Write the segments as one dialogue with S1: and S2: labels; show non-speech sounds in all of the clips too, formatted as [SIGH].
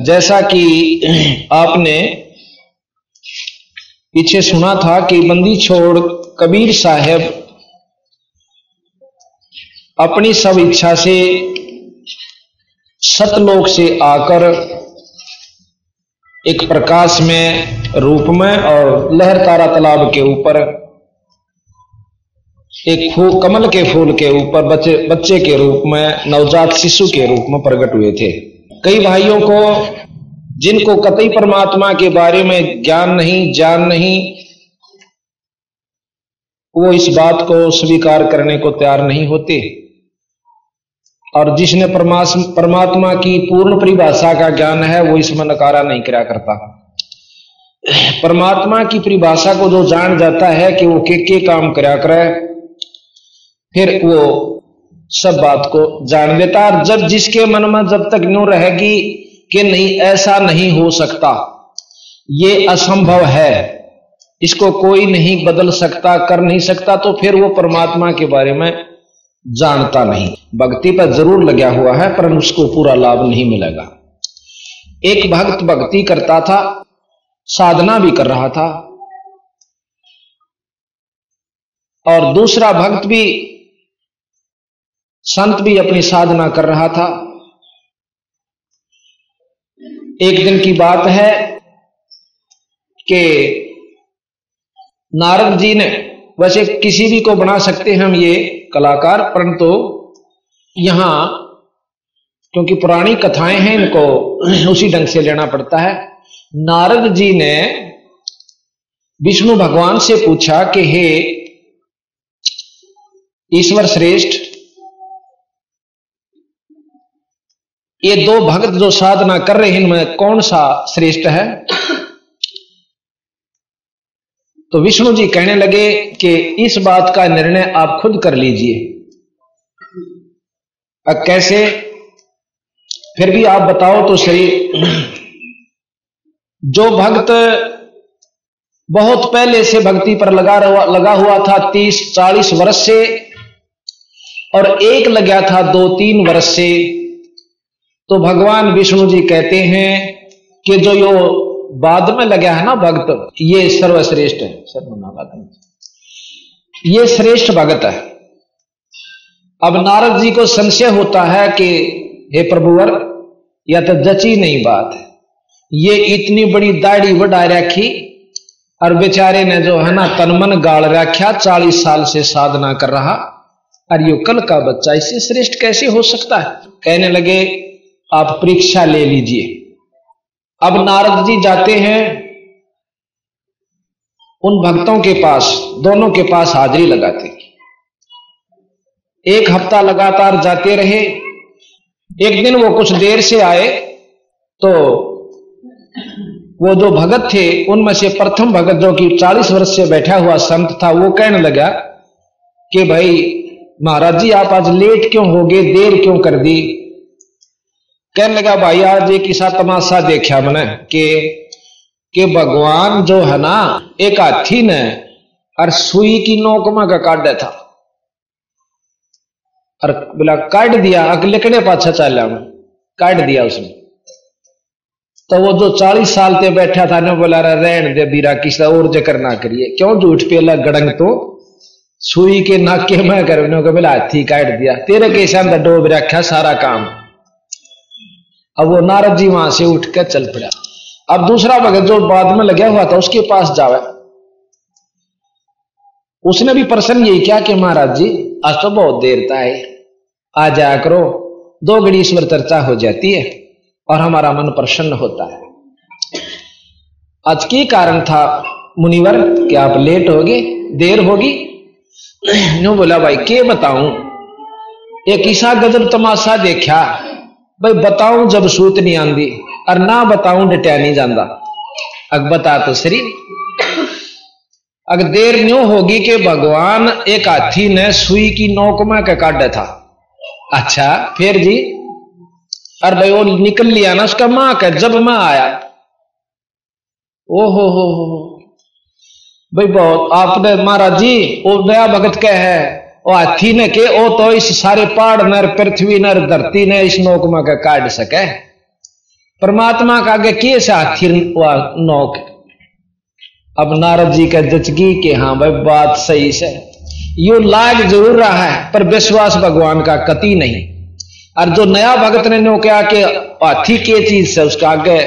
S1: जैसा कि आपने पीछे सुना था कि बंदी छोड़ कबीर साहब अपनी सब इच्छा से सतलोक से आकर एक प्रकाश में, रूप में और लहर तारा तालाब के ऊपर, एक फूल कमल के फूल के ऊपर बच्चे बच्चे के रूप में, नवजात शिशु के रूप में प्रकट हुए थे। कई भाइयों को, जिनको कतई परमात्मा के बारे में ज्ञान नहीं जान नहीं, वो इस बात को स्वीकार करने को तैयार नहीं होते। और जिसने परमात्मा की पूर्ण परिभाषा का ज्ञान है, वो इसमें नकारा नहीं करा करता। परमात्मा की परिभाषा को जो जान जाता है कि वो के के काम करा करे, फिर वो सब बात को जान लेता और जब जिसके मन में जब तक न्यू रहेगी कि नहीं, ऐसा नहीं हो सकता। ये असंभव है। इसको कोई नहीं बदल सकता, कर नहीं सकता तो फिर वो परमात्मा के बारे में जानता नहीं। भक्ति पर ज़रूर लगा हुआ है, पर उसको पूरा लाभ नहीं मिलेगा। एक भक्त भक्ति करता था, साधना भी कर रहा था, और दूसरा भक्त भी संत भी अपनी साधना कर रहा था। एक दिन की बात है कि नारद जी ने, वैसे किसी भी को बना सकते हैं हम ये कलाकार, परंतु यहाँ, क्योंकि पुरानी कथाएँ हैं, इनको उसी ढंग से लेना पड़ता है। नारद जी ने विष्णु भगवान से पूछा कि हे ईश्वर श्रेष्ठ ये दो भक्त जो साधना कर रहे हैं, इनमें कौन सा श्रेष्ठ है? तो विष्णु जी कहने लगे कि इस बात का निर्णय आप खुद कर लीजिए। अब कैसे? फिर भी आप बताओ तो सही। जो भक्त बहुत पहले से भक्ति पर लगा रहा लगा हुआ था, तीस, चालीस वर्ष से, और एक लगा था दो, तीन वर्ष से तो भगवान विष्णु जी कहते हैं कि जो यो बाद में लगा है ना भक्त, ये सर्वश्रेष्ठ है सर्वनाम ये श्रेष्ठ भगत है। अब नारद जी को संशय होता है कि, हे प्रभुवर या तो जची नहीं बात है। ये इतनी बड़ी दाढ़ी बढ़ा रखी और बेचारे ने जो है ना तनमन गाड़ रखा, चालीस साल से साधना कर रहा, और यो कल का बच्चा, इससे श्रेष्ठ कैसे हो सकता है? कहने लगे आप परीक्षा ले लीजिए। अब नारद जी जाते हैं। उन भक्तों के पास, दोनों के पास हाजिरी लगाते। एक हफ़्ता लगातार जाते रहे। एक दिन वो कुछ देर से आए तो वो जो भगत थे, उनमें से प्रथम भगत जो कि चालीस वर्ष से बैठा हुआ संत था, वो कहने लगा कि भाई, महाराज जी, आप आज लेट क्यों हो गए? देर क्यों कर दी? कहने लगा, भाई, आज एक ऐसा तमाशा देखा मैंने कि कि भगवान जो है ना, एक हाथी ने और सुई की नोक में का काट था। और बोला, काट दिया लिखने पाछा चाल काट दिया उसने। तो वो जो चालीस साल ते बैठा था ना, बोला रहा रहन दे बीरा, किसी और ज़िक्र ना करिए। क्यों झूठ पेला गड़ंग तो? सुई के नाके में कर हाथी काट दिया। तेरे अंदर डोब रखा सारा काम। अब वो नारद जी वहाँ से उठ कर चल पड़ा। अब दूसरा भगत जो बाद में लगा हुआ था, उसके पास जावे। उसने भी प्रश्न यही किया कि महाराज जी, आज तो बहुत देर था है आ जाया करो, दो घड़ी ईश्वर चर्चा हो जाती है और हमारा मन प्रसन्न होता है। आज की कारण था मुनिवर कि आप लेट हो गए, देर होगी। [CLEARS THROAT] नो बोला, भाई, के बताऊँ? एक ईसा गजब तमाशा देखा भाई बताऊँ जब सूत नहीं आंदी, और ना बताऊँ डटिया नहीं जाता अग बता तो सरी। अगर देर न्यू होगी कि भगवान एक हाथी ने सुई की नोक में के काटा था। अच्छा फिर जी? और भाई वो निकल लिया ना उसका माँ का, जब मैं आया। ओ हो हो हो भाई बहुत, आपने महाराज जी, वो नया भगत कह है। हाथी ने के, ओ तो इस सारे पहाड़ नर, पृथ्वी नर, धरती ने इस नोक में के काट सके। परमात्मा का आगे किए से हाथी नोक? अब नारद जी का जचगी कि हाँ भाई, बात सही से। यू लाग ज़रूर रहा है, पर विश्वास भगवान का कति नहीं। और जो नया भगत ने नो क्या कि, हाथी के चीज़ से उसका आगे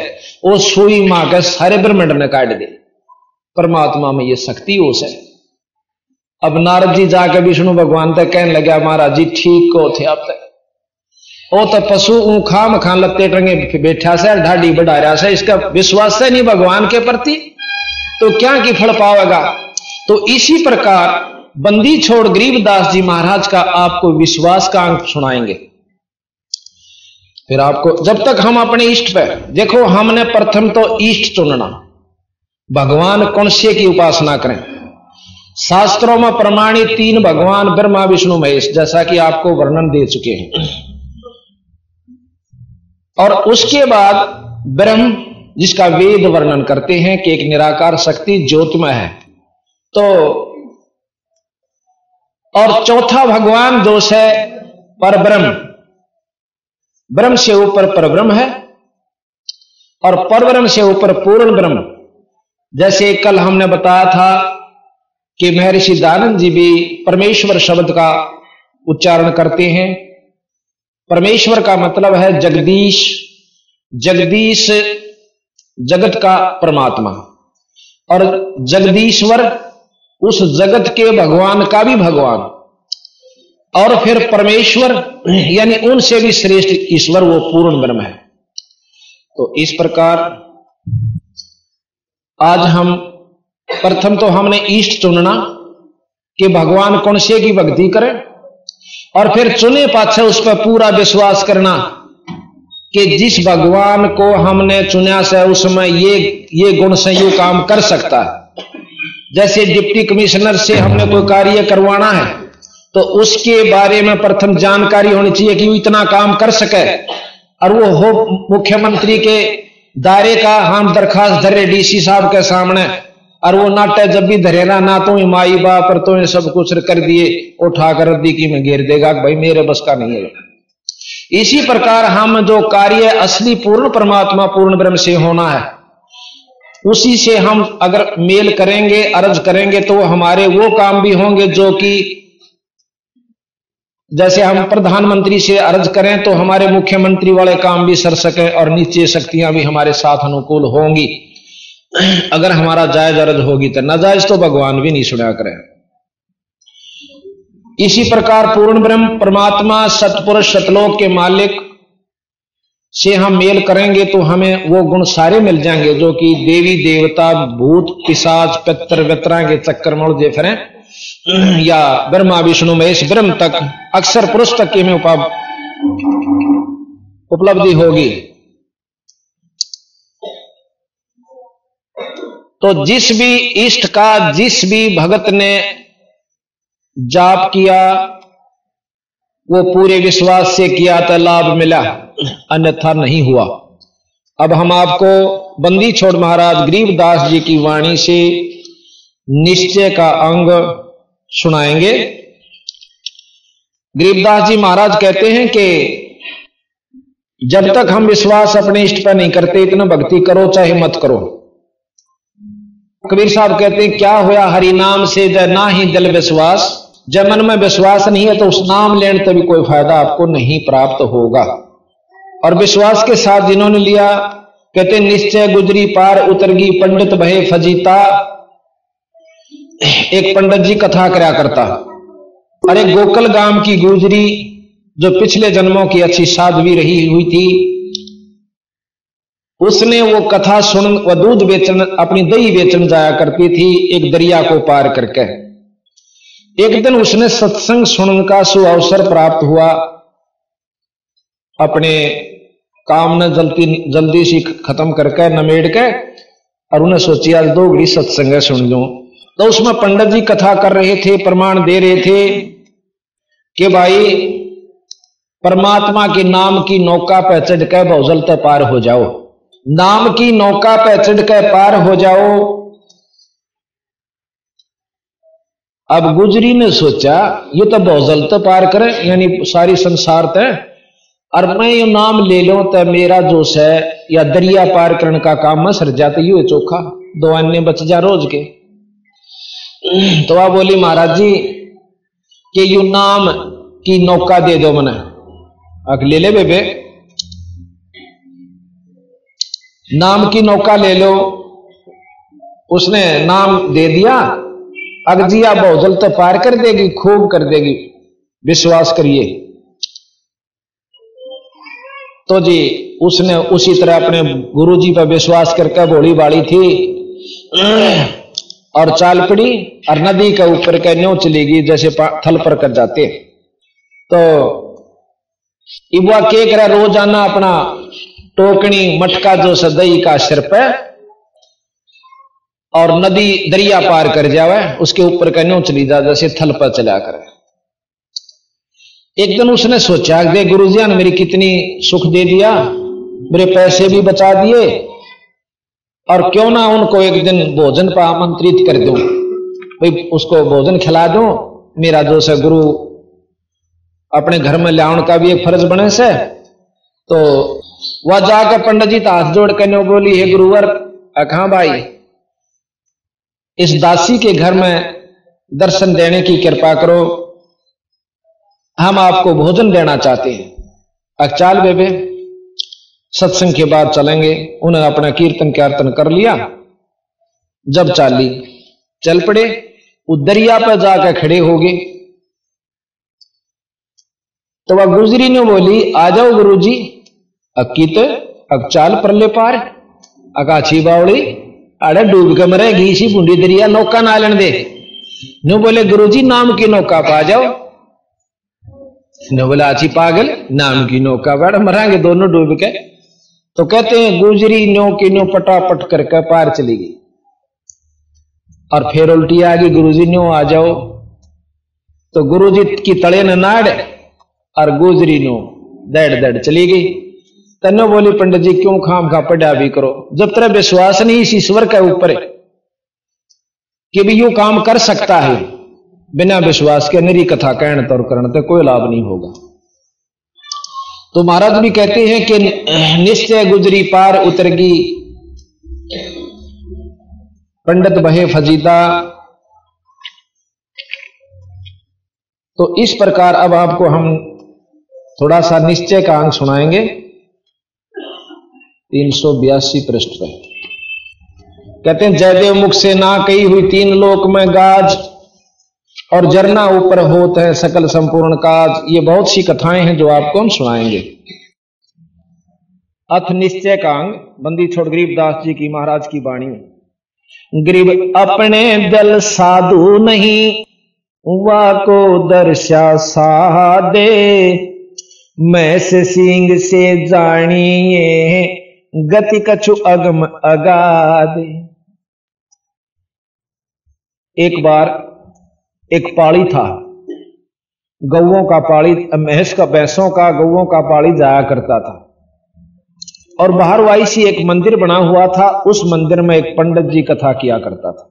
S1: वो सुई माँ के सारे ब्रह्मंड ने काट दे परमात्मा में ये शक्ति हो से अब नारद जी जाके विष्णु भगवान तक कहने लगे महाराज जी, ठीक को थे आप तक ओ तो पशु ऊ खाम खान लत्ते टंगे बैठा से, ढाडी बढ़ा रहा से, इसका विश्वास है नहीं भगवान के प्रति? तो क्या की फल पाएगा तो इसी प्रकार बंदी छोड़ गरीबदास जी महाराज का आपको विश्वास का अंक सुनाएँगे। फिर आपको, जब तक हम अपने इष्ट पे, देखो हमने प्रथम तो इष्ट चुनना। भगवान कौन से की उपासना करें? शास्त्रों में प्रमाणित तीन भगवान ब्रह्मा, विष्णु, महेश, जैसा कि आपको वर्णन दे चुके हैं। और उसके बाद ब्रह्म, जिसका वेद वर्णन करते हैं, कि एक निराकार शक्ति ज्योतिमय है। तो और चौथा भगवान दोष है पर ब्रह्म ब्रह्म से ऊपर पर ब्रह्म है, और पर ब्रह्म से ऊपर पूर्ण ब्रह्म। जैसे कल हमने बताया था कि महर्षि दानंद जी भी परमेश्वर शब्द का उच्चारण करते हैं। परमेश्वर का मतलब है जगदीश। जगदीश जगत का परमात्मा। और जगदीश्वर उस जगत के भगवान का भी भगवान। और फिर परमेश्वर, यानी उनसे भी श्रेष्ठ ईश्वर, वो पूर्ण ब्रह्म है। तो इस प्रकार आज हम प्रथम तो हमने ईष्ट चुनना कि भगवान कौन से की भक्ति करें, और फिर चुने पाछे उस पर पूरा विश्वास करना कि जिस भगवान को हमने चुना से उसमें ये ये गुण से यू काम कर सकता है। जैसे डिप्टी कमिश्नर से हमने कोई कार्य करवाना है तो उसके बारे में प्रथम जानकारी होनी चाहिए कि वो इतना काम कर सके, और वो हो मुख्यमंत्री के दायरे का हम दरखास्त धरे डीसी साहब के सामने। और वो नाटे जब भी धरेना ना तो माई बाप पर तो सब कुछ कर दिए उठाकर रद्दी की में घेर देगा भाई मेरे बस का नहीं है। इसी प्रकार हम जो कार्य असली पूर्ण परमात्मा, पूर्ण ब्रह्म से होना है, उसी से हम अगर मेल करेंगे, अर्ज़ करेंगे तो हमारे वो काम भी होंगे जो कि जैसे हम प्रधानमंत्री से अर्ज़ करें तो हमारे मुख्यमंत्री वाले काम भी सर सके और नीचे शक्तियाँ भी हमारे साथ अनुकूल होंगी। अगर हमारा जायज़ अर्ज़ होगी तो नाजायज तो भगवान भी नहीं सुना करें। इसी प्रकार पूर्ण ब्रह्म, परमात्मा, सतपुरुष, सतलोक के मालिक से हम मेल करेंगे तो हमें वो गुण सारे मिल जाएँगे जो कि देवी, देवता, भूत, पिशाच, पित्र वितरा के चक्कर मोड़ दे फिर या ब्रह्मा, विष्णु, महेश, ब्रह्म तक, अक्सर पुरुष तक की में उपलब्धि होगी। तो जिस भी इष्ट का जिस भी भगत ने जाप किया, वो पूरे विश्वास से किया तो लाभ मिला, अन्यथा नहीं हुआ। अब हम आपको बंदी छोड़ महाराज गरीबदास जी की वाणी से निश्चय का अंग सुनाएँगे। गरीबदास जी महाराज कहते हैं कि जब तक हम विश्वास अपने इष्ट पर नहीं करते, इतना भक्ति करो, चाहे मत करो। कबीर साहब कहते हैं, क्या हुआ हरि नाम से? ना ही दिल विश्वास। जब मन में विश्वास नहीं है तो उस नाम लेने तभी कोई फ़ायदा आपको नहीं प्राप्त होगा। और विश्वास के साथ जिन्होंने लिया, कहते निश्चय गुजरी पार उतरगी पंडित भय फजीता। एक पंडित जी कथा करा करता। अरे गोकल गाँव की गुजरी, जो पिछले जन्मों की अच्छी साध्वी रही हुई थी उसने वो कथा सुन व दूध बेचन, अपनी दही बेचन जाया करती थी एक दरिया को पार करके। एक दिन उसने सत्संग सुनने का सु अवसर प्राप्त हुआ। अपने काम ने जल्दी जल्दी सी खत्म करके नमेड़ के और उन्हें सोची, आज दो घड़ी सत्संग सुन लू। तो उसमें पंडित जी कथा कर रहे थे, प्रमाण दे रहे थे कि भाई, परमात्मा के नाम की नौका पे के बहुजल तक पार हो जाओ। नाम की नौका पे चढ़ के पार हो जाओ। अब गुजरी ने सोचा, ये तो बहुजल तो पार करे, यानी सारी संसार तय और मैं ये नाम ले लो तो मेरा जो है, या दरिया पार करने का काम में सर जाते यू चोखा, दो अन्य बच जा रोज के। तो आप बोली, महाराज जी, कि यू नाम की नौका दे दो मने। अक ले ले बेबे। नाम की नौका ले लो। उसने नाम दे दिया। अगजिया बहुजल तो पार कर देगी, खूब कर देगी। विश्वास करिए। तो जी, उसने उसी तरह अपने गुरुजी पर विश्वास करके भोली बाड़ी थी। और चाल पड़ी और नदी के ऊपर के न्यो चलेगी जैसे थल पर कर जाते। तो इबुआ के करा रोज़ाना अपना टोकनी मटका जो सदई का सिर पे और नदी दरिया पार कर जावे, उसके ऊपर का चली जा जैसे थल पर चला करे। एक दिन उसने सोचा दे जी ने मेरी कितनी सुख दे दिया, मेरे पैसे भी बचा दिए, और क्यों ना उनको एक दिन भोजन पर आमंत्रित कर दूँ? भाई, उसको भोजन खिला दूँ? मेरा जो से गुरु अपने घर में लाउन का भी एक फ़र्ज़ बने से तो वह जाकर पंडित जी हाथ जोड़ कर बोली, हे गुरुवर, अखा भाई, इस दासी के घर में दर्शन देने की कृपा करो। हम आपको भोजन देना चाहते हैं। अचाल बेबे, सत्संग के बाद चलेंगे। उन्हें अपना कीर्तन कीर्तन कर लिया। जब चाली चल पड़े, वो दरिया पर जाकर खड़े हो गए। तो वह गुजरी ने बोली, आ जाओ गुरु जी अकीत अब चाल पर अकाछी बावली अरे डूब के मरेगी इसी बूंदी दरिया नौका ना लेने दे। नो बोले, गुरुजी, नाम की नौका पा जाओ। नो बोले, आची पागल, नाम की नौका बैठ मरांगे दोनों डूब के। तो कहते हैं, गुजरी नो की नो पटापट करके पार चली गई। और फिर उल्टी आ गई गुरु जी नो आ जाओ। तो गुरु जी की तड़े न नाड़, और गुजरी नो दड़ दड़ चली गई। तनो बोली, पंडित जी, क्यों खाम खा पढ़ा भी करो? जब तेरा विश्वास नहीं इस ईश्वर के ऊपर कि भी यू काम कर सकता है। बिना विश्वास के निरी कथा कहने तौर करने तो कोई लाभ नहीं होगा। तो महाराज भी कहते हैं कि, निश्चय गुजरी पार उतरगी। पंडित बहे फजीदा तो इस प्रकार अब आपको हम थोड़ा सा निश्चय का अंग सुनाएँगे। तीन सौ बयासी पृष्ठ पे कहते हैं, जयदेव मुख से ना कही हुई तीन लोक में गाज और जरना ऊपर होत है सकल संपूर्ण काज। ये बहुत सी कथाएँ हैं जो आपको हम सुनाएँगे। अथ निश्चय कांग, बंदी छोड़ गरीबदास जी की, महाराज की बाणी गरीब अपने दल साधु नहीं वा को दर्शा सादे मैं से सिंह से जानिए गति कछु अगम अगादे एक बार एक पाड़ी था। गौओं का पाड़ी महस का, भैंसों का गौओं का पाड़ी जाया करता था। और बाहर वाई सी एक मंदिर बना हुआ था, उस मंदिर में एक पंडित जी कथा किया करता था।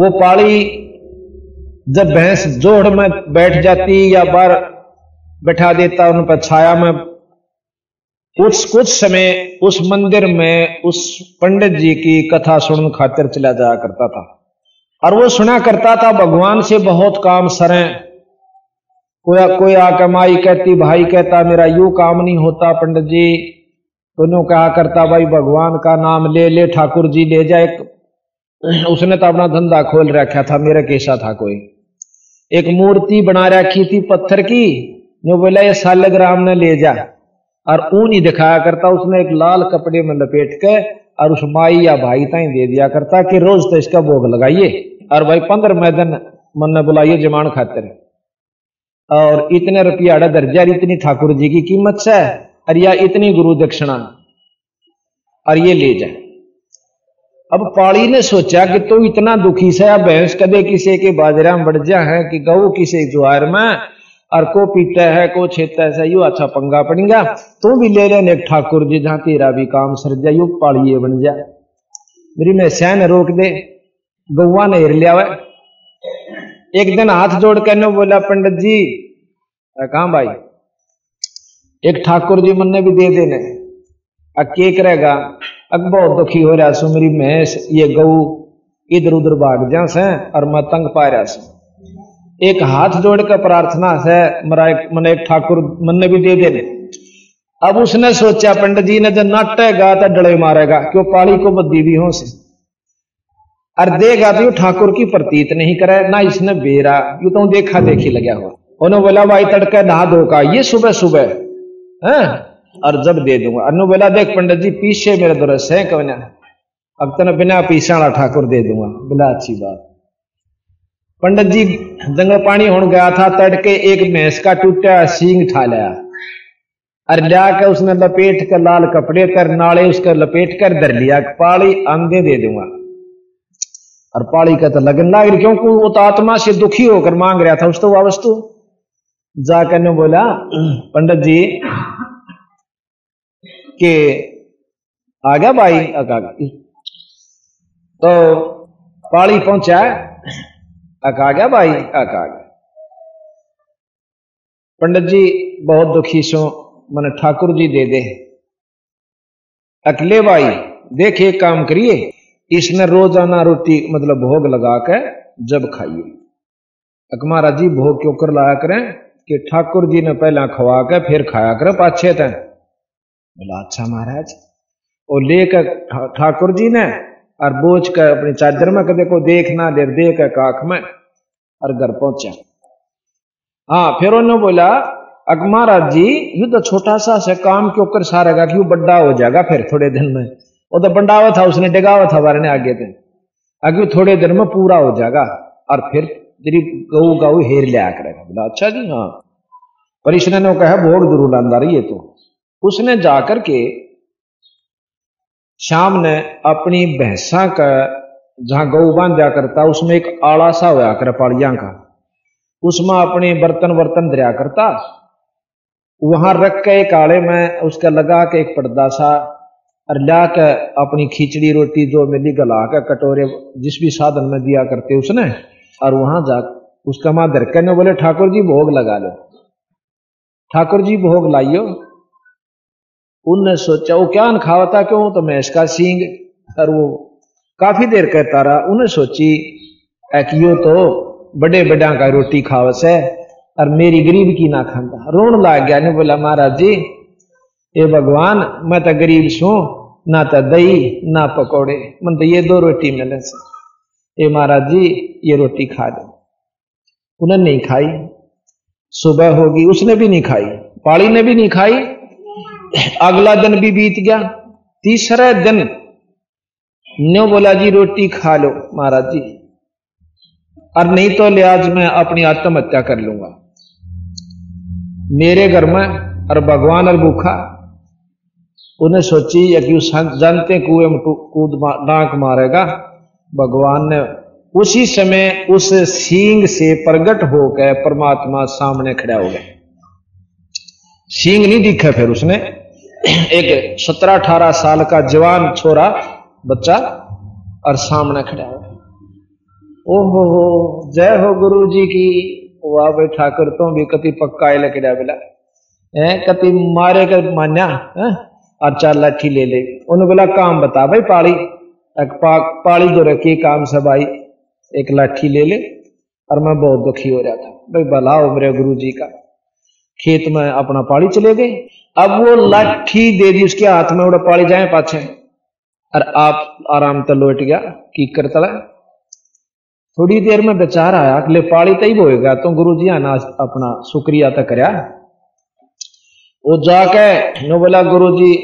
S1: वो पाड़ी जब भैंस जोड़ में बैठ जाती या बार बैठा देता, उन पर छाया में। कुछ कुछ समय उस मंदिर में उस पंडित जी की कथा सुन खातिर चला जाया करता था। और वो सुना करता था, भगवान से बहुत काम सरें। कोई कोई आकर माई कहती, भाई कहता, मेरा यू काम नहीं होता पंडित जी। तो कहा करता, भाई भगवान का नाम ले ले, ठाकुर जी, ले जाए उसने तो अपना धंधा खोल रखा था, मेरा कैसा था कोई। एक मूर्ति बना रखी थी पत्थर की। जो बोला, ये सालग्राम ने ले जा। और ऊन ही दिखाया करता, उसने एक लाल कपड़े में लपेट के और उस माई या भाई ताई दे दिया करता कि रोज तो इसका भोग लगाइए। और भाई पंद्रह मैदन मन ने बुलाइए जमान खातिर। और इतने रुपया दर्जा इतनी ठाकुर जी की कीमत से, और या इतनी गुरु दक्षिणा। और ये ले जाए अब पाड़ी ने सोचा कि तू तो इतना दुखी से भैंस कदे किसी के बाजरा में बढ़ जा है कि गऊ किसी जुआर में और को पीता है, को छेता है यू अच्छा पंगा पड़ेगा। तू भी ले लेने ठाकुर जी, जहाँ तेरा भी काम सर जा यू पाड़िए बन जा। मेरी मैं सैन रोक दे, गौवा ने हिर लिया एक दिन हाथ जोड़ कर बोला, पंडित जी कहा भाई? एक ठाकुर जी मन ने भी दे देने। अब के करेगा अब बहुत दुखी हो रहा सु, मेरी भैंस, ये गऊ इधर उधर भाग जा से और मैं तंग पा रहा सु। एक हाथ जोड़ कर प्रार्थना से मरा एक मन एक ठाकुर मन ने भी दे देने। अब उसने सोचा, पंडित जी, ने जब नाटेगा तो डले मारेगा, क्यों पाली को बदी भी हो से? और देगा तो ठाकुर की प्रतीत नहीं करे, ना इसने बेरा, यू तो देखा देखी लगा हुआ। उन्होंने बोला भाई तड़के नहा धो का, ये सुबह सुबह। है? और जब दे दूँगा। अनु बोला, देख पंडित जी, पीछे मेरे दुरस है। कवना अब तो बिना वाला ठाकुर दे दूँगा। बोला, अच्छी बात। पंडित जी, जंगल पानी होने गया था, तड़के एक भैंस का टूटा सींग ठा लिया। और लिया के उसने लपेट कर लाल कपड़े कर, नाले उसका लपेट कर धर लिया पाली आंधे दे दूँगा। और पाली का तो लगन लाग रही, क्योंकि वो तो आत्मा से दुखी होकर मांग रहा था, उस तो वस्तु जाकर ने बोला, पंडित जी, के आ गया भाई तो पाली पहुँचा अका गया भाई अका गया। पंडित जी, बहुत दुखी सो। मन ठाकुर जी दे दे। अकले भाई, देखे काम करिए। इसने रोज़ाना रोटी मतलब भोग लगा के जब खाइए। अकमारा जी, भोग क्यों कर लाया करें कि ठाकुर जी ने पहला खवा के फिर खाया करें पाछे तय बोला अच्छा महाराज। और लेकर ठाकुर जी ने और बोझ कर अपनी चादर में कदे को देखना दे दे कर काख में और घर पहुँचा। हाँ फिर उन्होंने बोला अग महाराज जी, यू तो छोटा सा से काम क्यों कर सारेगा कि बड्डा हो जाएगा फिर थोड़े दिन में? वो तो बंडावा था, उसने डिगावा था बारे ने आगे थे अगे थोड़े दिन में पूरा हो जाएगा। और फिर तेरी गऊ गऊ हेर लिया करेगा। बोला अच्छा जी हाँ। पर इसने कहा, भोग ज़रूर लांदा रही है तो। उसने जाकर के शाम ने अपनी भैंसा का जहाँ गौ बांधा करता, उसमें एक आड़ा सा होया कर पाड़िया का। उसमें अपने बर्तन वर्तन दरिया करता। वहाँ रख के एक आड़े में उसका लगा के एक पर्दा सा और ला के अपनी खिचड़ी, रोटी जो मिली गला के कटोरे, जिस भी साधन में दिया करते उसने, और वहाँ जा उसका माँ धरके ने बोले, ठाकुर जी, भोग लगा लो। ठाकुर जी, भोग लाइयो। उनने सोचा, वो क्या खावा क्यों? तो मैं इसका सींग और वो काफ़ी देर कहता रहा उन्हें सोची यो तो बड़े बड़ा का रोटी खावस है, और मेरी गरीब की ना खाता रोन लाग गया ने बोला, महाराज जी ये भगवान, मैं तो गरीब छू, ना तो दही, ना पकौड़े। मन तो ये दो रोटी मिले से ये महाराज जी, ये रोटी खा दो। उन्हें नहीं खाई। सुबह होगी, उसने भी नहीं खाई। पाली ने भी नहीं खाई। अगला दिन भी बीत गया। तीसरे दिन न्यो बोला, जी, रोटी खा लो, महाराज जी। और नहीं तो लिहाज मैं अपनी आत्महत्या कर लूँगा। मेरे घर में और भगवान और भूखा, उन्हें सोची या कि जानते कुएँ में कूद डांक मारेगा, भगवान ने उसी समय उस सींग से प्रगट होकर परमात्मा सामने खड़ा हो गए। सींग नहीं दिखा फिर उसने। एक सत्रह अठारह साल का जवान छोरा बच्चा और सामने खड़ा हो। ओहो हो जय हो गुरु जी की। वाह भाई ठाकुर तो भी कति पक्का है लकड़ा बिला। है कति मारे कर मान्या है? और चार लाठी ले ले। उन्होंने बोला काम बता भाई पाली। एक पा, पाली दो रखी काम सब आई। एक लाठी ले ले और मैं बहुत दुखी हो रहा था। भाई भला हो मेरे गुरु जी का। खेत में अपना पाली चले गए। अब वो लाठी दे दी उसके हाथ में उड़ा पाली जाए पाछे। और आप आराम तो लौट गया, की कर तला? थोड़ी देर में बेचार आया ले पाली तई होएगा तो गुरु जी आना अपना शुक्रिया तो कर वो जाके नो बोला, गुरु जी,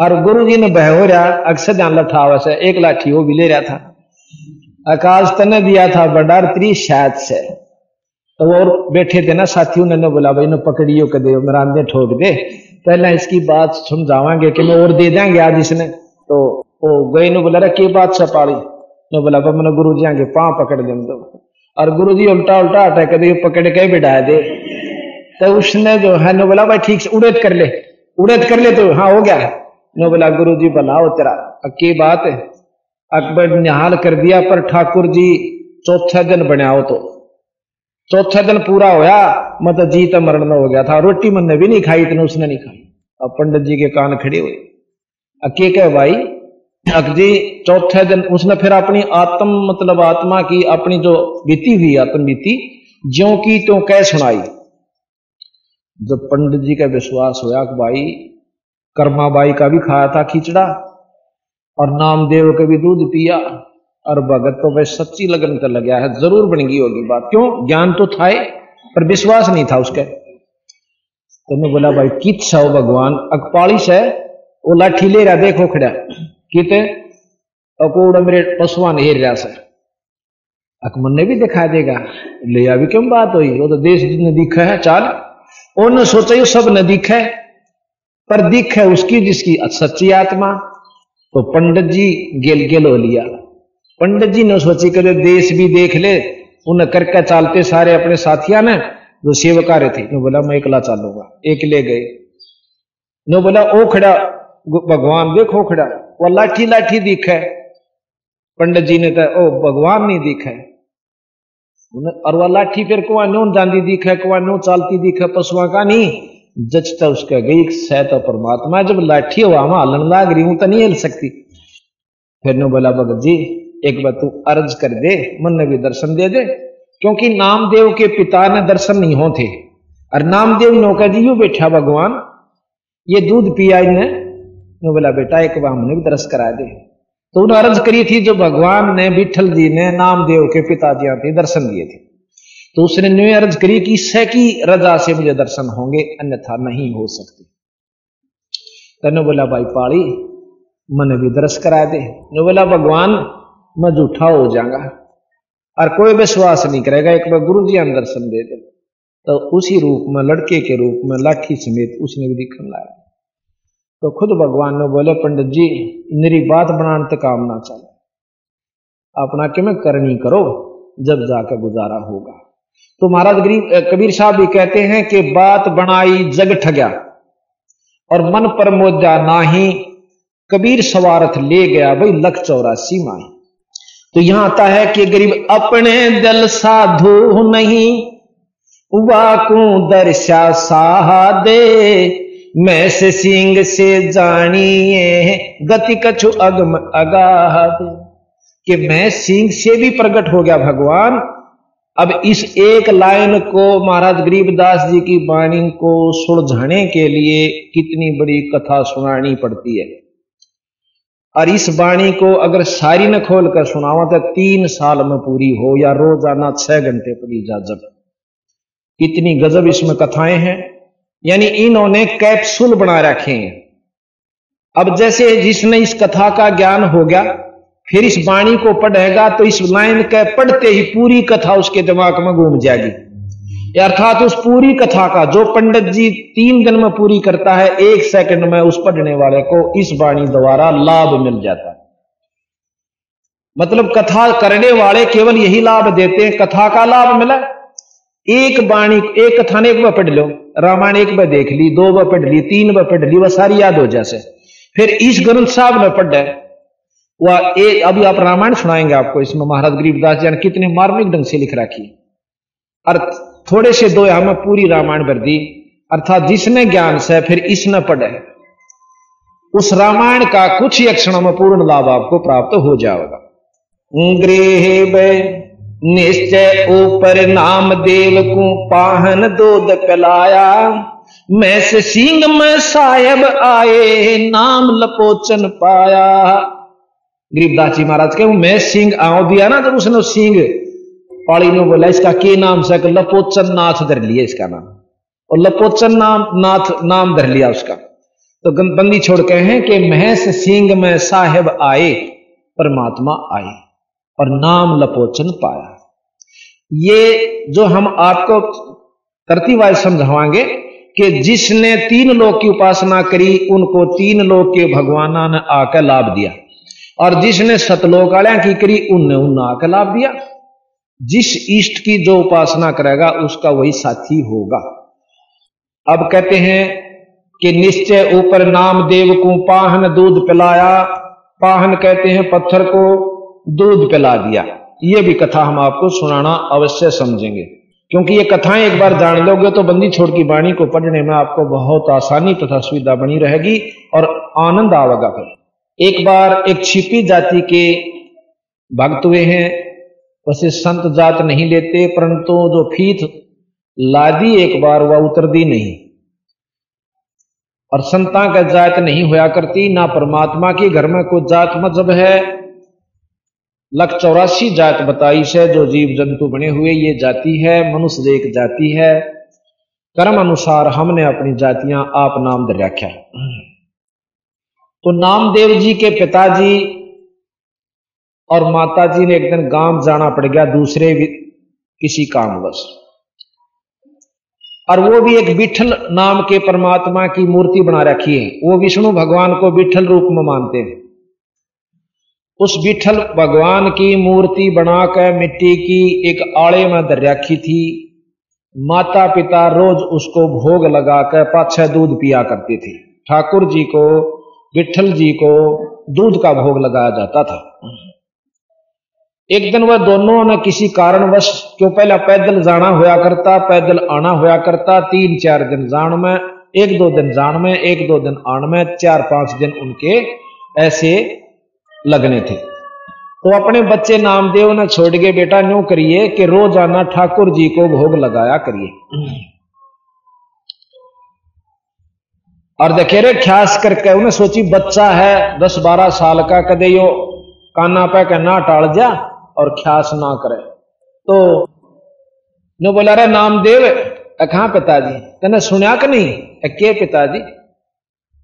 S1: और गुरु जी ने बह हो रहा, अक्सर ध्यान लठा वैसे, एक लाठी वो भी ले रहा था। आकाश तने दिया था बडार त्री शायद से। तो और बैठे थे ना, साथियों ने बोला, भाई पकड़ियो के दे ठोक दे। पहले इसकी बात समझावांगे कि मैं और दे देंगे आज इसने। तो वो गई ने बोला की बात सपाड़ी ने बोला मैंने गुरु जी आगे पाँव पकड़ दे दो और गुरु जी उल्टा उल्टा हटा कर पकड़ के बिठा दे। तो उसने जो है, नो बोला, भाई, ठीक से उड़ेद कर ले, उड़ेद कर ले तो हाँ हो गया। नो बोला गुरु जी बनाओ तेरा की बात है? अकबर निहाल कर दिया, पर ठाकुर जी, चौथा दिन बनाओ तो। चौथा दिन पूरा होया मतलब जीत मरण हो गया था, रोटी मन ने भी नहीं खाई, इतने उसने नहीं खाई। अब पंडित जी के कान खड़े हुए। अके कह भाई अक जी चौथे दिन उसने फिर अपनी आत्म मतलब आत्मा की अपनी जो बीती हुई आत्म बीती ज्यो की त्यों कह सुनाई। जब पंडित जी का विश्वास होया कि भाई कर्मा बाई का भी खाया था खिचड़ा, और नामदेव का भी दूध पिया, और भगत तो भाई सच्ची लगन कर लग गया है, ज़रूर बन गई होगी बात। क्यों? ज्ञान तो था पर विश्वास नहीं था उसके। तो मैं बोला, भाई कित सौ भगवान? अकपालिश है वो लाठी ले रहा, देखो खड़ा। कित? अकोड़ मेरे पशुआन हेर रहा सर। अकमन ने भी दिखा देगा, ले अभी क्यों बात हुई? वो तो देश जिसने दिखा है, चाल। उन्होंने सोचा ये सब न दिखा। है पर दिख है उसकी जिसकी सच्ची आत्मा। तो पंडित जी गेल गेल हो लिया। पंडित जी ने सोची कर देश भी देख ले। उन्हें करके चालते सारे अपने साथिया ने, जो सेवकारे थे। नो बोला, मैं एकला चालूँगा। एक ले गए। नो बोला, ओ खड़ा भगवान देखो खड़ा वो लाठी लाठी दिखे। पंडित जी ने कहा ओ, भगवान नहीं दिखे। और वह लाठी फिर कुआ नो जाती दिखे, कुआ नो चालती दिखे, पशुआ का नहीं। जचता उसका गई सह तो परमात्मा, जब लाठी हुआ वहाँ हलन लाग रही हूँ तो नहीं हिल सकती। फिर नो बोला, भगत जी, एक बार तू अर्ज़ कर दे मन ने भी दर्शन दे दे। क्योंकि नामदेव के पिता ने दर्शन नहीं हो थे और नामदेव नौका जी, यू बैठा भगवान। ये दूध पिया इन्हें। बोला, बेटा, एक बार हमने भी दर्श करा दे। तो उन्हें अर्ज़ करी थी, जो भगवान ने, विठल जी ने नामदेव के पिताजी थे दर्शन दिए थे। तो उसने न्यू अर्ज़ करी कि सह की रजा से मुझे दर्शन होंगे, अन्यथा नहीं हो सकते। तने बोला, भाई पाड़ी मन भी दर्श करा दे। बोला, भगवान, मैं झूठा हो जाऊँगा और कोई विश्वास नहीं करेगा, एक बार गुरु जी दर्शन दे दे। तो उसी रूप में, लड़के के रूप में, लाठी समेत उसने भी दिखन लाया तो खुद भगवान ने बोले, पंडित जी, मेरी बात बनाने तक काम ना चले। अपना कि मैं करनी करो, जब जाकर गुजारा होगा। तो महाराज गरीब कबीर साहब भी कहते हैं कि बात बनाई, जग ठग्या, और मन पर मोजा ना ही कबीर सवारथ ले गया, भाई, लख चौरासी माही। तो यहाँ आता है कि गरीब अपने दल साधु नहीं, वाकू दर्शा साहा दे मैं से सिंह से जानिए गति कछु अगम अगाह कि मैं सिंह से भी प्रकट हो गया भगवान। अब इस एक लाइन को महाराज गरीबदास जी की वाणी को सुलझाने के लिए कितनी बड़ी कथा सुनानी पड़ती है। और इस वाणी को अगर सारी न खोल कर सुनावा तो तीन साल में पूरी हो, या रोज़ाना छह घंटे पड़ी जा जब इतनी गजब इसमें कथाएँ हैं। यानी इन्होंने कैप्सूल बना रखे हैं। अब जैसे जिसने इस कथा का ज्ञान हो गया, फिर इस वाणी को पढ़ेगा तो इस लाइन के पढ़ते ही पूरी कथा उसके दिमाग में घूम जाएगी। अर्थात उस पूरी कथा का, जो पंडित जी तीन दिन में पूरी करता है, एक सेकंड में उस पढ़ने वाले को इस वाणी द्वारा लाभ मिल जाता है। मतलब कथा करने वाले केवल यही लाभ देते हैं, कथा का लाभ मिला। एक वाणी, एक कथा ने एक पढ़ लो। रामायण एक बार देख ली, दो बार पढ़ ली, तीन बार पढ़ ली, वह सारी याद हो जैसे फिर इस ग्रंथ साहब ने पढ़ा वह एक अभी आप रामायण सुनाएँगे आपको, इसमें महाराज गरीबदास जी ने कितने मार्मिक ढंग से लिख रखी अर्थ थोड़े से दो में पूरी रामायण भर दी। अर्थात जिसने ज्ञान से, फिर इसने पढ़े उस रामायण का कुछ ही अक्षणों में पूर्ण लाभ आपको प्राप्त हो जाएगा। गृह निश्चय ऊपर नाम देव को पाहन दूध पिलाया मैं से सिंह में साहेब आए, नाम लपोचन पाया। गरीबदास जी महाराज के मैं सिंह आओ दिया ना जब उसने सिंह। पाली ने बोला, इसका के नाम से? लपोचन नाथ धर लिया इसका नाम। और लपोचन नाम, नाथ, नाम धर लिया उसका। तो बंदी छोड़ के हैं कि महेश सिंह में साहेब आए, परमात्मा आए और नाम लपोचन पाया। ये जो हम आपको तरतीवाज समझावांगे कि जिसने तीन लोग की उपासना करी, उनको तीन लोग के भगवान ने आकर लाभ दिया। और जिसने सतलोक वाल्या की करी, उनने उन आकर लाभ दिया। जिस इष्ट की जो उपासना करेगा, उसका वही साथी होगा। अब कहते हैं कि निश्चय ऊपर नाम देव को पाहन दूध पिलाया। पाहन कहते हैं पत्थर को दूध पिला दिया। ये भी कथा हम आपको सुनाना अवश्य समझेंगे। क्योंकि ये कथाएँ एक बार जान लोगे तो बंदी छोड़ की वाणी को पढ़ने में आपको बहुत आसानी तथा सुविधा बनी रहेगी और आनंद आवेगा फिर। एक बार एक छिपी जाति के भक्त हुए हैं वैसे संत जात नहीं लेते, परंतु जो फीत लादी एक बार वह उतर दी नहीं। और संता का जात नहीं होया करती, ना परमात्मा के घर में कोई जात मज़हब है लख चौरासी जात बताई से जो जीव जंतु बने हुए, ये जाति है, मनुष्य एक जाति है। कर्म अनुसार हमने अपनी जातियाँ आप नाम दर रखा तो नामदेव जी के पिताजी और माता जी ने एक दिन गाँव जाना पड़ गया, दूसरे किसी कामवश। और वो भी एक विठल नाम के परमात्मा की मूर्ति बना रखी है। वो विष्णु भगवान को विठल रूप में मानते हैं। उस विठल भगवान की मूर्ति बनाकर मिट्टी की एक आड़े में रखी थी। माता पिता रोज उसको भोग लगाकर पाछे दूध पिया करते थे। ठाकुर जी को, विठल जी को दूध का भोग लगाया जाता था। एक दिन वह दोनों ने किसी कारणवश क्यों पहला पैदल जाना होया करता, पैदल आना होया करता तीन चार दिन जान में, एक दो दिन जान में, एक दो दिन आन में चार पाँच दिन उनके ऐसे लगने थे। तो अपने बच्चे नामदेव ने छोड़ के, बेटा, न्यू करिए कि रोज़ाना ठाकुर जी को भोग लगाया करिए। और देखे रे, ख्यास करके उन्हें सोची, बच्चा है दस बारह साल का, कदे यो काना पे के ना टाल जा और ख्यास ना करे। तो नो बोला रे नामदेव, कहा पिताजी? तेने सुनिया कि नहीं? के पिताजी?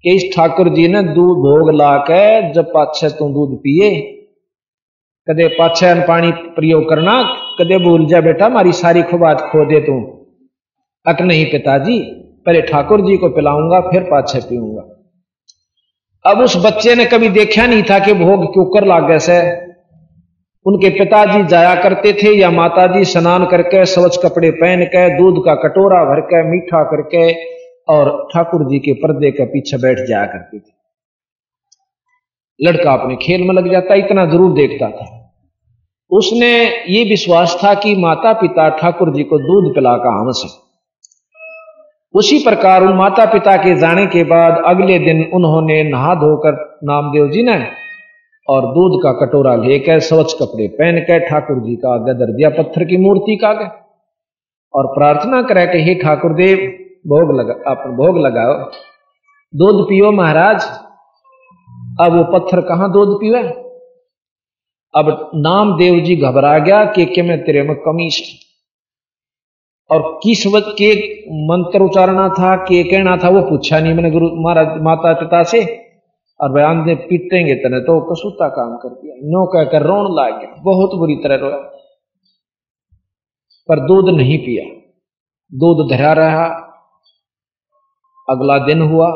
S1: कि इस ठाकुर जी ने दूध भोग ला के जब पाछे तू दूध पिए, कदे पाछे पानी प्रयोग करना, कदे भूल जा बेटा, मारी सारी खुबात खो दे तू। अक नहीं पिताजी, पहले ठाकुर जी को पिलाऊँगा, फिर पाछे पीऊँगा। अब उस बच्चे ने कभी देखा नहीं था कि भोग क्यों कर लागे से। उनके पिताजी जाया करते थे, या माताजी स्नान करके स्वच्छ कपड़े पहन के दूध का कटोरा भर के मीठा करके और ठाकुर जी के पर्दे के पीछे बैठ जाया करती थी। लड़का अपने खेल में लग जाता, इतना ज़रूर देखता था। उसने ये विश्वास था कि माता पिता ठाकुर जी को दूध पिला का हंस है। उसी प्रकार उन माता पिता के जाने के बाद अगले दिन उन्होंने नहा धोकर नामदेव जी ने और दूध का कटोरा लेकर स्वच्छ कपड़े पहन कर ठाकुर जी का आगे दर दिया पत्थर की मूर्ति का आगे और प्रार्थना करे कि हे ठाकुर देव भोग लगा, आप भोग लगाओ। दूध पियो महाराज। अब वो पत्थर कहाँ दूध पीवे? अब नाम देव जी घबरा गया कि के मैं तेरे में कमी से। और किस वक्त के मंत्र उचारना था, के कहना था, वो पूछा नहीं मैंने गुरु, महाराज माता पिता से। और बयान दे पीटेंगे तने तो कसूता काम कर दिया। नो कहकर रोन ला गया। बहुत बुरी तरह रोया। पर दूध नहीं पिया। दूध धरा रहा। अगला दिन हुआ।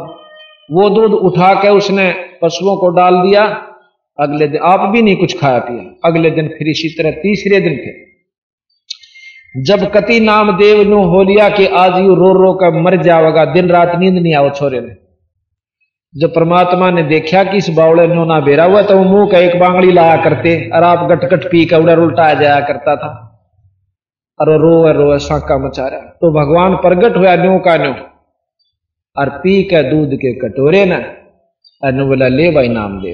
S1: वो दूध उठा के उसने पशुओं को डाल दिया। अगले दिन आप भी नहीं कुछ खाया पिया। अगले दिन फिर इसी तरह तीसरे दिन फिर जब कति नामदेव नु हो लिया कि आज यू रो रो कर मर जाएगा दिन रात नींद नहीं आओ छोरे ने जब परमात्मा ने देखा कि इस बावड़े नो ना बेरा हुआ तो वो मुँह का एक बांगड़ी लाया करते और आप गटगट पी कर उड़र उल्टा जाया करता था। अरे रो रो साका मचा रहा तो भगवान प्रगट हुआ न्यू का न्यू। और पी के दूध के कटोरे न, और बोला ले भाई नाम दे।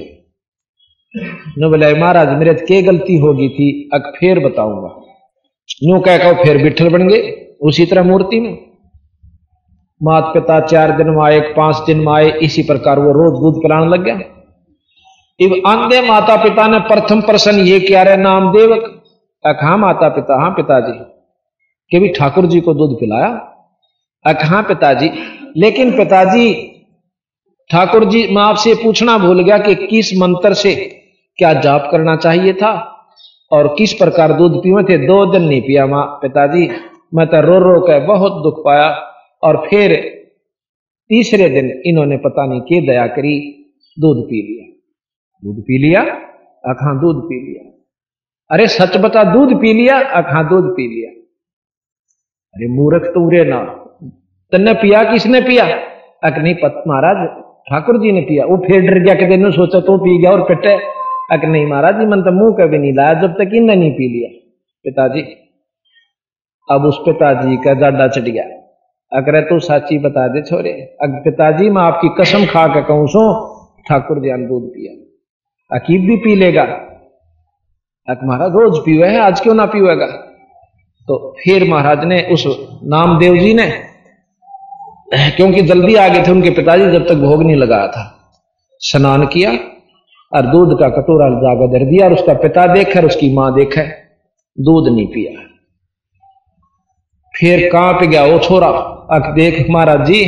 S1: नु बोला महाराज, मेरे के गलती होगी थी अक फिर बताऊँगा। न्यू कह कहो, फिर बिठल बन गए, उसी तरह मूर्ति में। मात पिता चार दिन में आए पाँच दिन में आए इसी प्रकार वो रोज दूध पिलाने लग गया इब अंधे माता पिता ने प्रथम प्रश्न ये क्या रहे नाम नामदेव कहा माता पिता हाँ पिताजी। के भी ठाकुर जी को दूध पिलाया? कहा पिताजी लेकिन पिताजी ठाकुर जी, मैं आपसे पूछना भूल गया कि किस मंत्र से क्या जाप करना चाहिए था और किस प्रकार दूध पीवे थे? दो दिन नहीं पिया माँ पिताजी। मैं तो रो रो कर बहुत दुख पाया और फिर तीसरे दिन इन्होंने पता नहीं के दया करी, दूध पी लिया। दूध पी लिया? अखा दूध पी लिया। अरे, सच बता, दूध पी लिया? अखा दूध पी लिया। अरे, मूर्ख तो उरे ना। तन्ने पिया किसने पिया? अक नहीं, पत महाराज, ठाकुर जी ने पिया। वो फिर डर गया कि सोचा तो पी गया और पिटे। अक नहीं, महाराज जी, मन तो मुँह कभी नहीं लाया, जब तक इन्हें नहीं पी लिया। पिताजी, अब उस पिताजी का जाडा चढ़ गया। अगर तू साची बता दे छोरे। अग पिताजी, मैं आपकी कसम खा के कहूँ सो, ठाकुर जी ने दूध पिया। अकीब भी पी लेगा। अक महाराज, रोज पीवे है, आज क्यों ना पीवेगा? तो फिर महाराज ने उस नामदेव जी ने क्योंकि जल्दी आ गए थे उनके पिताजी, जब तक भोग नहीं लगाया था। स्नान किया और दूध का कटोरा जागा धर दिया और उसका पिता देखा और उसकी माँ देखा, दूध नहीं पिया। फिर काँप गया वो छोरा अक देख महाराज जी,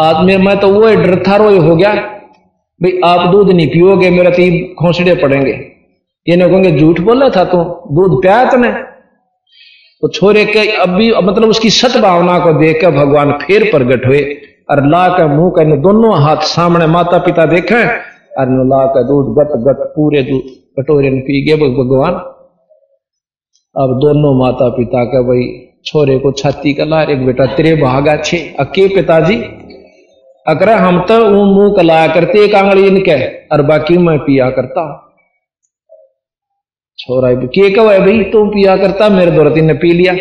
S1: आज में तो वो डर था रो हो गया। भाई, आप दूध नहीं पियोगे, मेरा तीन खोसड़े पड़ेंगे। ये नहीं कहेंगे, झूठ बोला था तू? दूध प्या तने? तो छोरे के अब भी मतलब उसकी सत भावना को देख कर भगवान फिर प्रगट हुए। और ला कर मुँह कर दोनों हाथ सामने माता पिता देखे। और ला का दूध गट गट पूरे दूध कटोरे में पी गए भगवान। अब दोनों माता पिता का भाई छोरे को छाती का लार, एक बेटा तेरे भागा छे अके पिताजी? अकर हम तो मुँह कलाया करते, एक आंगड़ी इनके, और बाकी मैं पिया करता। छोरा के कहो है भाई तुम पिया करता मेरे दौरती ने पी लिया।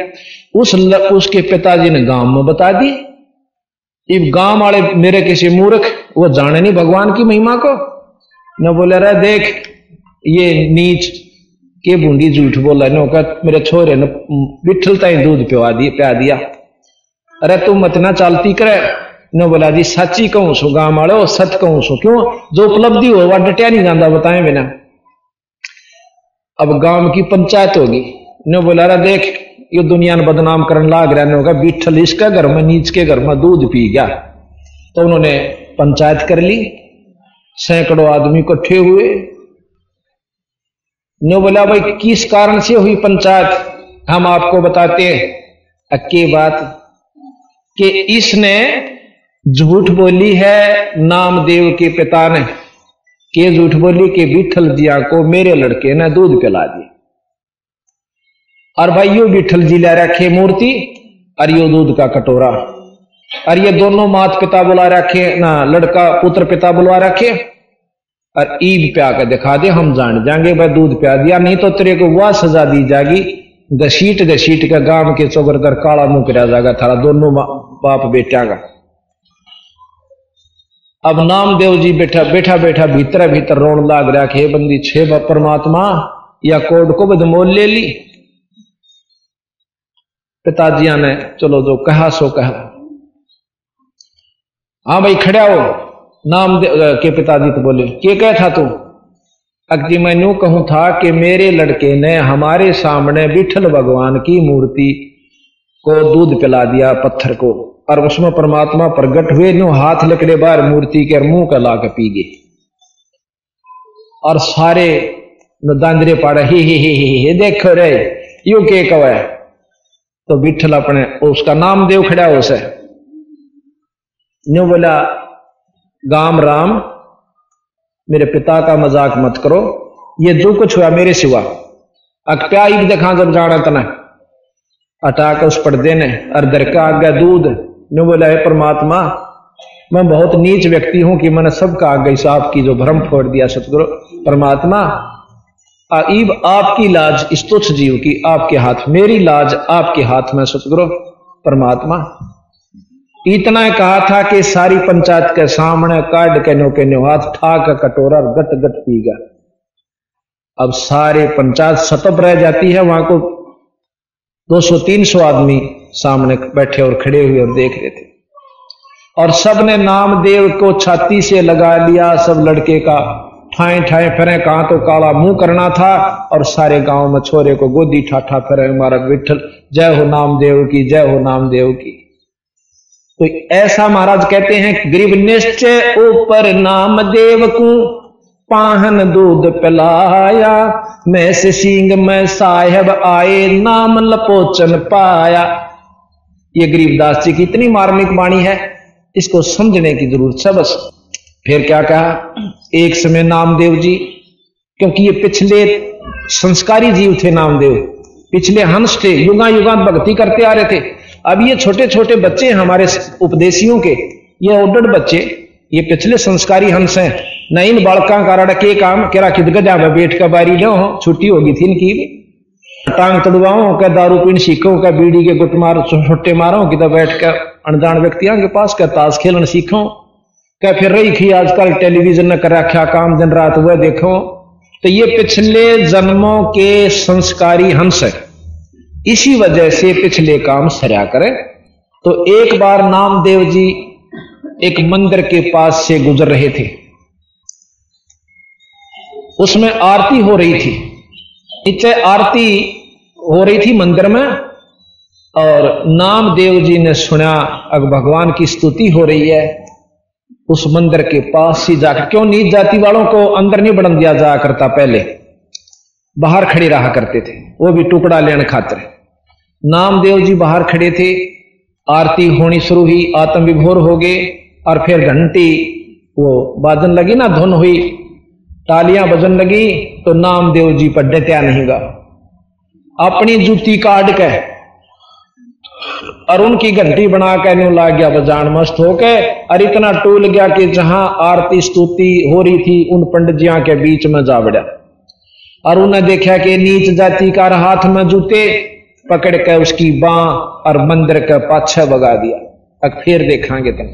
S1: उस ल, उसके पिताजी ने गाँव में बता दी इब गाँव वाले मेरे किसी मूर्ख वो जाने नहीं भगवान की महिमा को। न बोले रहा देख ये नीच के बूंदी झूठ बोला नो का मेरे छोरे ने बिठलता ही दूध पिवा दिया प्या दिया। अरे तू मत ना चालती करे। न बोला जी सच्ची कहूँ सो गाँव वाले सच कहूँ सो क्यों? जो उपलब्धि हो वह डटिया नहीं जाता बताए बिना। अब गाँव की पंचायत होगी। न बोला रहा देख, ये दुनिया ने बदनाम करने लाग रहा होगा बिठल इसका घर में, नीच के घर में दूध पी गया। तो उन्होंने पंचायत कर ली। सैकड़ों आदमी इकट्ठे हुए। नो बोला, भाई, किस कारण से हुई पंचायत? हम आपको बताते हैं। अक्की बात कि इसने झूठ बोली है नामदेव के पिता ने। के झूठ बोली कि विठल जिया को मेरे लड़के ने दूध पिला दिया और भाई यो विठल जी ला रखे मूर्ति, और यो दूध का कटोरा। और ये दोनों मात पिता बुला रखे, ना, लड़का पुत्र पिता बुलवा रखे। और ईद प्या के दिखा दे, हम जान जाएँगे, भाई दूध प्या दिया, नहीं तो तेरे को वह सजा दी जाएगी। घसीट घसीट का गाँव के कर काला मुँह कर जाएगा, थारा दोनों बाप बेटा का। अब नामदेव जी बैठा बैठा बैठा भीतर भीतर रोन लाग रहा हे बंदी, छे परमात्मा, या कोड को बदमोल ले ली? पिताजिया ने चलो जो कहा, सो कहा। हाँ भाई, खड़ा हो नाम के पिताजी तो बोले, के कह था तू? अक्ति मैं यूँ कहूँ था कि मेरे लड़के ने हमारे सामने विठल भगवान की मूर्ति को दूध पिला दिया पत्थर को और उसमें परमात्मा प्रगट हुए न्यू हाथ लकड़े बार मूर्ति के मुँह का ला के पी गए। और सारे दांदरे पाड़े ही ही ही ही, ही देखो रे यू के कवे तो बिठल अपने उसका नाम देव खड़ा उसे न्यू बोला गाम राम मेरे पिता का मज़ाक मत करो ये जो कुछ हुआ मेरे सिवा अकप्या ही देखा जब जाना तना अटाक उस पर्दे ने और दर का आज्ञा दूध। ने बोला, है परमात्मा, मैं बहुत नीच व्यक्ति हूँ कि मैंने सबका आगे साहब की जो भ्रम फोड़ दिया। सतगुरु, परमात्मा ईब आपकी लाज इस तुच्छ जीव की, आपके हाथ, मेरी लाज आपके हाथ में सतगुरु। परमात्मा, इतना कहा था कि सारी पंचायत के सामने काट के नो के नो हाथ ठाक कटोरा गट गट पी गया। अब सारे पंचायत सतप रह जाती है, वहाँ को 200-300 आदमी सामने बैठे और खड़े हुए और देख रहे थे। और सबने नामदेव को छाती से लगा लिया, सब लड़के का ठाए ठाए फिरे कहा तो काला मुँह करना था और सारे गाँव में छोरे को गोदी ठाठा फिरे हमारा विठल जय हो नामदेव की, जय हो नामदेव की। तो ऐसा महाराज कहते हैं, गरीब निश्चय ऊपर नाम देव को पाहन दूध पिलाया मैं से सिंह में साहेब आए, नाम लपोचन पाया। ये गरीबदास जी की इतनी मार्मिक वाणी है, इसको समझने की ज़रूरत है बस। फिर क्या कहा? एक समय नामदेव जी, क्योंकि ये पिछले संस्कारी जीव थे नामदेव, पिछले हंस थे युगा युगा भक्ति करते आ रहे थे। अब ये छोटे छोटे बच्चे हमारे उपदेशियों के, ये उड्ड बच्चे, ये पिछले संस्कारी हंस हैं। न इन बालका का रड़ के काम केरा किद गजा में बैठ कर बारी हो, छुट्टी होगी थी इनकी टांग तड़वाओ क्या दारू पीन सीखो क्या बीड़ी के गुट मार छुट्टे मारो कि बैठ कर अनजान व्यक्तियों के पास क्या ताश खेलन सीखो। क्या फिर रही थी आजकल टेलीविज़न ने कर रखा काम दिन रात हुआ देखो। तो ये पिछले जन्मों के संस्कारी हंस है। इसी वजह से पिछले काम सरया करे। तो एक बार नामदेव जी एक मंदिर के पास से गुजर रहे थे। उसमें आरती हो रही थी। नीचे आरती हो रही थी मंदिर में और नामदेव जी ने सुना, अब भगवान की स्तुति हो रही है। उस मंदिर के पास ही जाकर, क्यों नीच जाति वालों को अंदर नहीं बढ़न दिया जाया करता पहले? बाहर खड़े रहा करते थे। वो भी टुकड़ा लेने खातिर। नामदेव जी बाहर खड़े थे। आरती होनी शुरू हुई आत्म विभोर हो गए और फिर घंटी, वो बाजन लगी ना, धुन हुई। तालियाँ बजन लगी तो नामदेव जी पर डत्या नहीं गा। अपनी जूती काट के और उनकी घंटी बना के न्यू लाग गया बजान। मस्त होके और इतना टूल गया कि जहाँ आरती स्तुति हो रही थी, उन पंडित जिया के बीच में जा बढ़ा और उन्हें देखा कि नीच जाति का हाथ में जूते पकड़ के उसकी बां और मंदिर का पाछा बगा दिया। अब फिर देखांगे तुम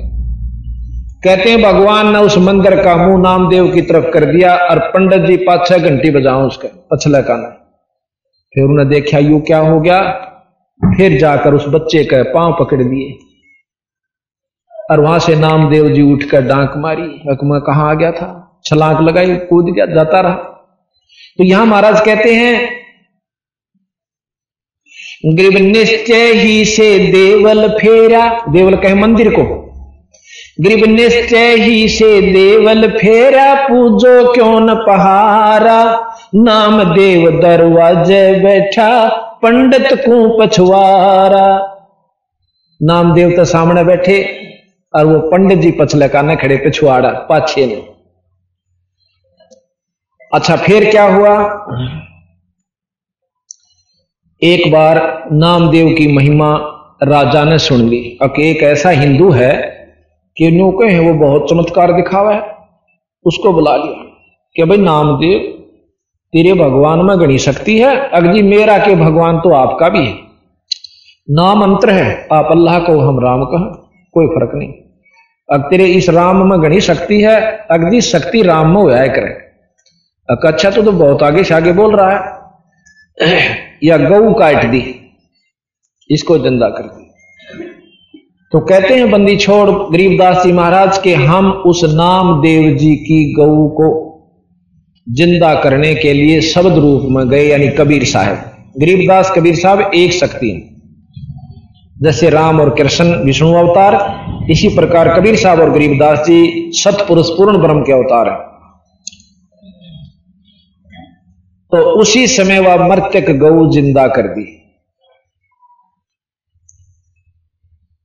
S1: कहते हैं, भगवान ने उस मंदिर का मुँह नामदेव की तरफ़ कर दिया और पंडित जी पाँच छह घंटी बजाओ उसका पछला का फिर उन्हें देखा, यू क्या हो गया? फिर जाकर उस बच्चे का पाँव पकड़ लिए और वहाँ से नामदेव जी उठकर डांक मारी। मैं कहा आ गया था? छलांक लगाई, कूद गया, जाता रहा। तो यहाँ महाराज कहते हैं ग्रीब निश्चय ही से देवल फेरा। देवल कहे, मंदिर को। ग्रीब निश्चय ही से देवल फेरा, पूजो क्यों न पहारा? नाम देव दरवाजे बैठा, पंडित को पछवारा नामदेव तो सामने बैठे, और वो पंडित जी पछले का काने खड़े पिछवाड़ा पाछे ने अच्छा फिर क्या हुआ? एक बार नामदेव की महिमा राजा ने सुन ली। अब एक ऐसा हिंदू है कि नो कहे वो बहुत चमत्कार दिखावा है। उसको बुला लिया कि भाई नामदेव तेरे भगवान में गणी शक्ति है। अगजी मेरा के भगवान तो आपका भी है। नाम अंतर है आप अल्लाह को हम राम कहें कोई फ़र्क नहीं। अब तेरे इस राम में गणी शक्ति है अगजी शक्ति राम में व्याय करे। अच्छा तो, तो बहुत आगे से आगे बोल रहा है। [CLEARS THROAT] या गऊ काट दी इसको दंदा कर दी। तो कहते हैं, बंदी छोड़ गरीबदास जी महाराज, के हम उस नाम देव जी की गऊ को ज़िंदा करने के लिए शब्द रूप में गए, यानी कबीर साहब। गरीबदास कबीर साहब एक शक्ति जैसे राम और कृष्ण विष्णु अवतार, इसी प्रकार कबीर साहब और गरीबदास जी सतपुरुष पूर्ण ब्रह्म के अवतार हैं। तो उसी समय वह मर्त्यक गऊ ज़िंदा कर दी।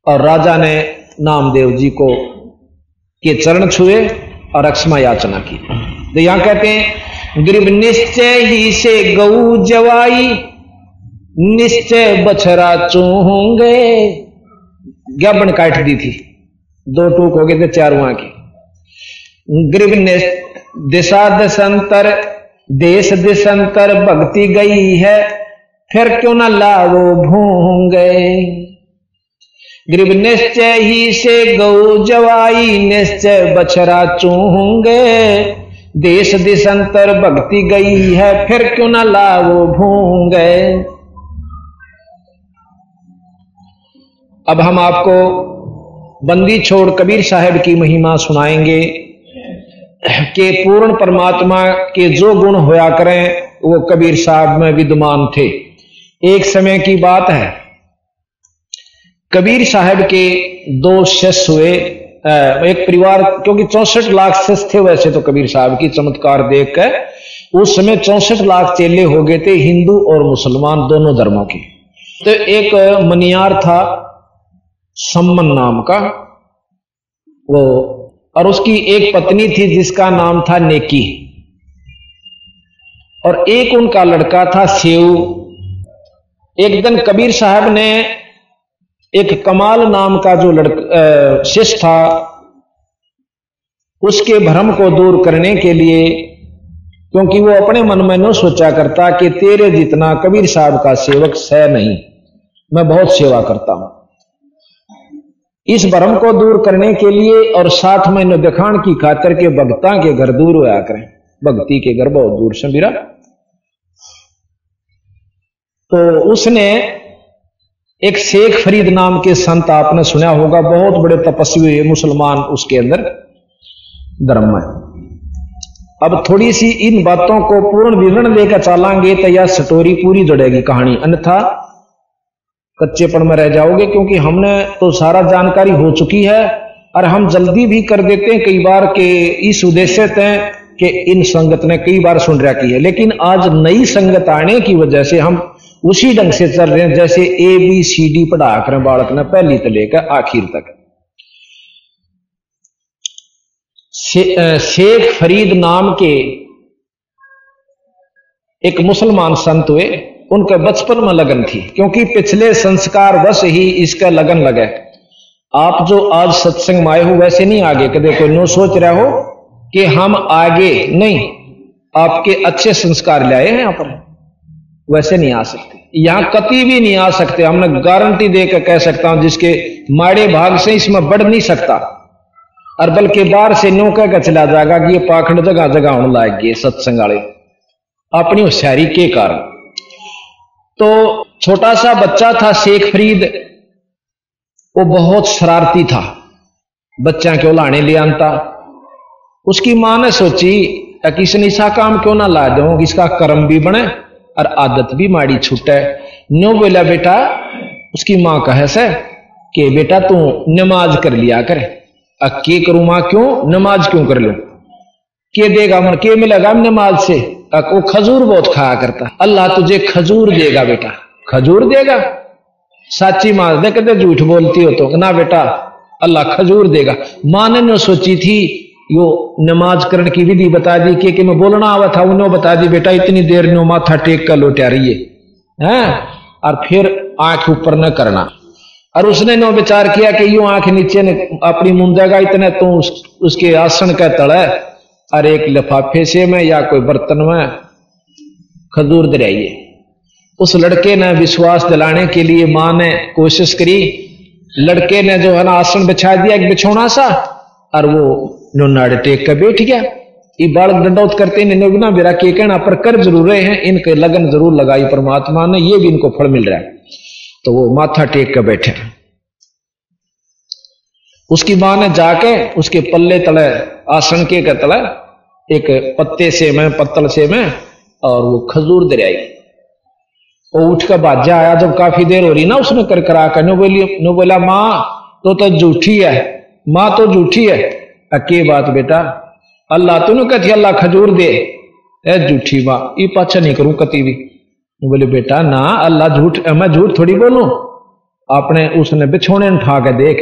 S1: और राजा ने नामदेव जी को के चरण छुए और अक्षमा याचना की। तो यहाँ कहते हैं गरीब निश्चय ही से गऊ जवाई, निश्चय बछरा चूहोंगे। ज्ञापन काट दी थी? दो टूक हो गए थे चार वहाँ की गरीब दिशा दशंतर, देश दिशंतर भक्ति गई है, फिर क्यों ना लावो भूँगे? गरीब निश्चय ही से गौ जवाई, निश्चय बछरा चूहूँगे। देश दिशंतर भक्ति गई है, फिर क्यों ना लावो भूँगे। अब हम आपको बंदी छोड़ कबीर साहब की महिमा सुनाएँगे, कि पूर्ण परमात्मा के जो गुण होया करें, वो कबीर साहब में विद्यमान थे। एक समय की बात है कबीर साहब के दो शिष्य हुए एक परिवार, क्योंकि चौसठ लाख शिष्य थे वैसे तो कबीर साहब की चमत्कार देख कर उस समय चौसठ लाख चेले हो गए थे, हिंदू और मुसलमान दोनों धर्मों के। तो एक मनियार था, सम्मन नाम का, वो, और उसकी एक पत्नी थी जिसका नाम था नेकी। और एक उनका लड़का था सेव एक दिन कबीर साहब ने एक कमाल नाम का जो लड़का शिष्य था, उसके भ्रम को दूर करने के लिए, क्योंकि वो अपने मन में न सोचा करता कि तेरे जितना कबीर साहब का सेवक सह नहीं, मैं बहुत सेवा करता हूँ। इस भ्रम को दूर करने के लिए और साथ में दिखाण की खातर के भक्ता के घर दूर होया करें। भक्ति के घर बहुत दूर से मेरा तो उसने एक शेख फरीद नाम के संत आपने सुना होगा, बहुत बड़े तपस्वी मुसलमान उसके अंदर धर्म में। अब थोड़ी सी इन बातों को पूर्ण विवरण लेकर चलांगे तो यह स्टोरी पूरी जुड़ेगी कहानी। अन्यथा कच्चेपन में रह जाओगे, क्योंकि हमने तो सारा जानकारी हो चुकी है और हम जल्दी भी कर देते हैं कई बार के इस उद्देश्य से कि इन संगत ने कई बार सुन रखी है। लेकिन आज नई संगत आने की वजह से हम उसी ढंग से चल रहे हैं, जैसे ए बी सी डी पढ़ा कर बालक ने पहली तो लेकर आखिर तक। शेख फरीद नाम के एक मुसलमान संत हुए, उनके बचपन में लगन थी, क्योंकि पिछले संस्कार बस ही इसका लगन लगे। आप जो आज सत्संग में आए हो, वैसे नहीं आगे कदे कोई नो सोच रहे हो कि हम आगे नहीं, आपके अच्छे संस्कार लाए हैं यहाँ पर। वैसे नहीं आ सकते। यहाँ कति भी नहीं आ सकते। हमने गारंटी देकर कह सकता हूँ, जिसके माड़े भाग से इसमें बढ़ नहीं सकता। और बल्कि बाहर से नो कह चला जाएगा कि ये पाखंड जगह जगह होने लायक गए सत्संग वाले। अपनी होशियारी के कारण। तो छोटा सा बच्चा था, शेख फरीद। वो बहुत शरारती था। बच्चा क्यों लाने ले आता। उसकी माँ ने सोची किसने ऐसा काम क्यों ना ला दो इसका कर्म भी बने। और आदत भी माड़ी छूटे। नो बोला, बेटा, उसकी माँ कहे से कि, बेटा, तू नमाज़ कर लिया कर। के करूँ माँ क्यों? नमाज़ क्यों कर लो? के देगा मन? के मिलेगा नमाज़ से? वो खजूर बहुत खाया करता। अल्लाह तुझे खजूर देगा, बेटा। खजूर देगा? साची माँ कहते झूठ बोलती हो तो। ना, बेटा, अल्लाह खजूर देगा। माँ न सोची थी यो नमाज़ करने की विधि बता दी कि, कि मैं बोलना आवा था उन्होंने बता दी बेटा इतनी देर नो माथा टेक कर लोटा रही है। हैं? और फिर आँख ऊपर न करना। और उसने नो विचार किया कि यूँ आँख नीचे ने अपनी मुंदेगा इतने तो उस, उसके आसन का तड़ा और एक लिफाफे से में या कोई बर्तन में खजूर दरियाइए। उस लड़के ने विश्वास दिलाने के लिए माँ ने कोशिश करी। लड़के ने जो है ना आसन बिछा दिया एक बिछोना सा और वो नाड़े टेक कर बैठ गया ये बालक दंडौत करते बिना मेरा के कहना, पर कर ज़रूर रहे हैं, इनके लगन ज़रूर लगाई परमात्मा ने, ये भी इनको फल मिल रहा है। तो वो माथा टेक कर बैठे उसकी माँ ने जाके उसके पल्ले तले, आसन के तले, एक पत्ते से में, पत्तल से में, और वो खजूर दरियाई वो उठ कर बाजा आया, जब काफ़ी देर हो रही ना उसने कर करा कर नो बोली नो बोला माँ तो तो झूठी है, माँ तो झूठी है। अके बात बेटा। अल्लाह तूने कथी अल्लाह खजूर दे। ए झूठी माँ ये पाछा नहीं करूँ कति भी बोले, बेटा, ना, अल्लाह झूठ, मैं झूठ थोड़ी बोलूँ? आपने उसने बिछोने उठा के देख।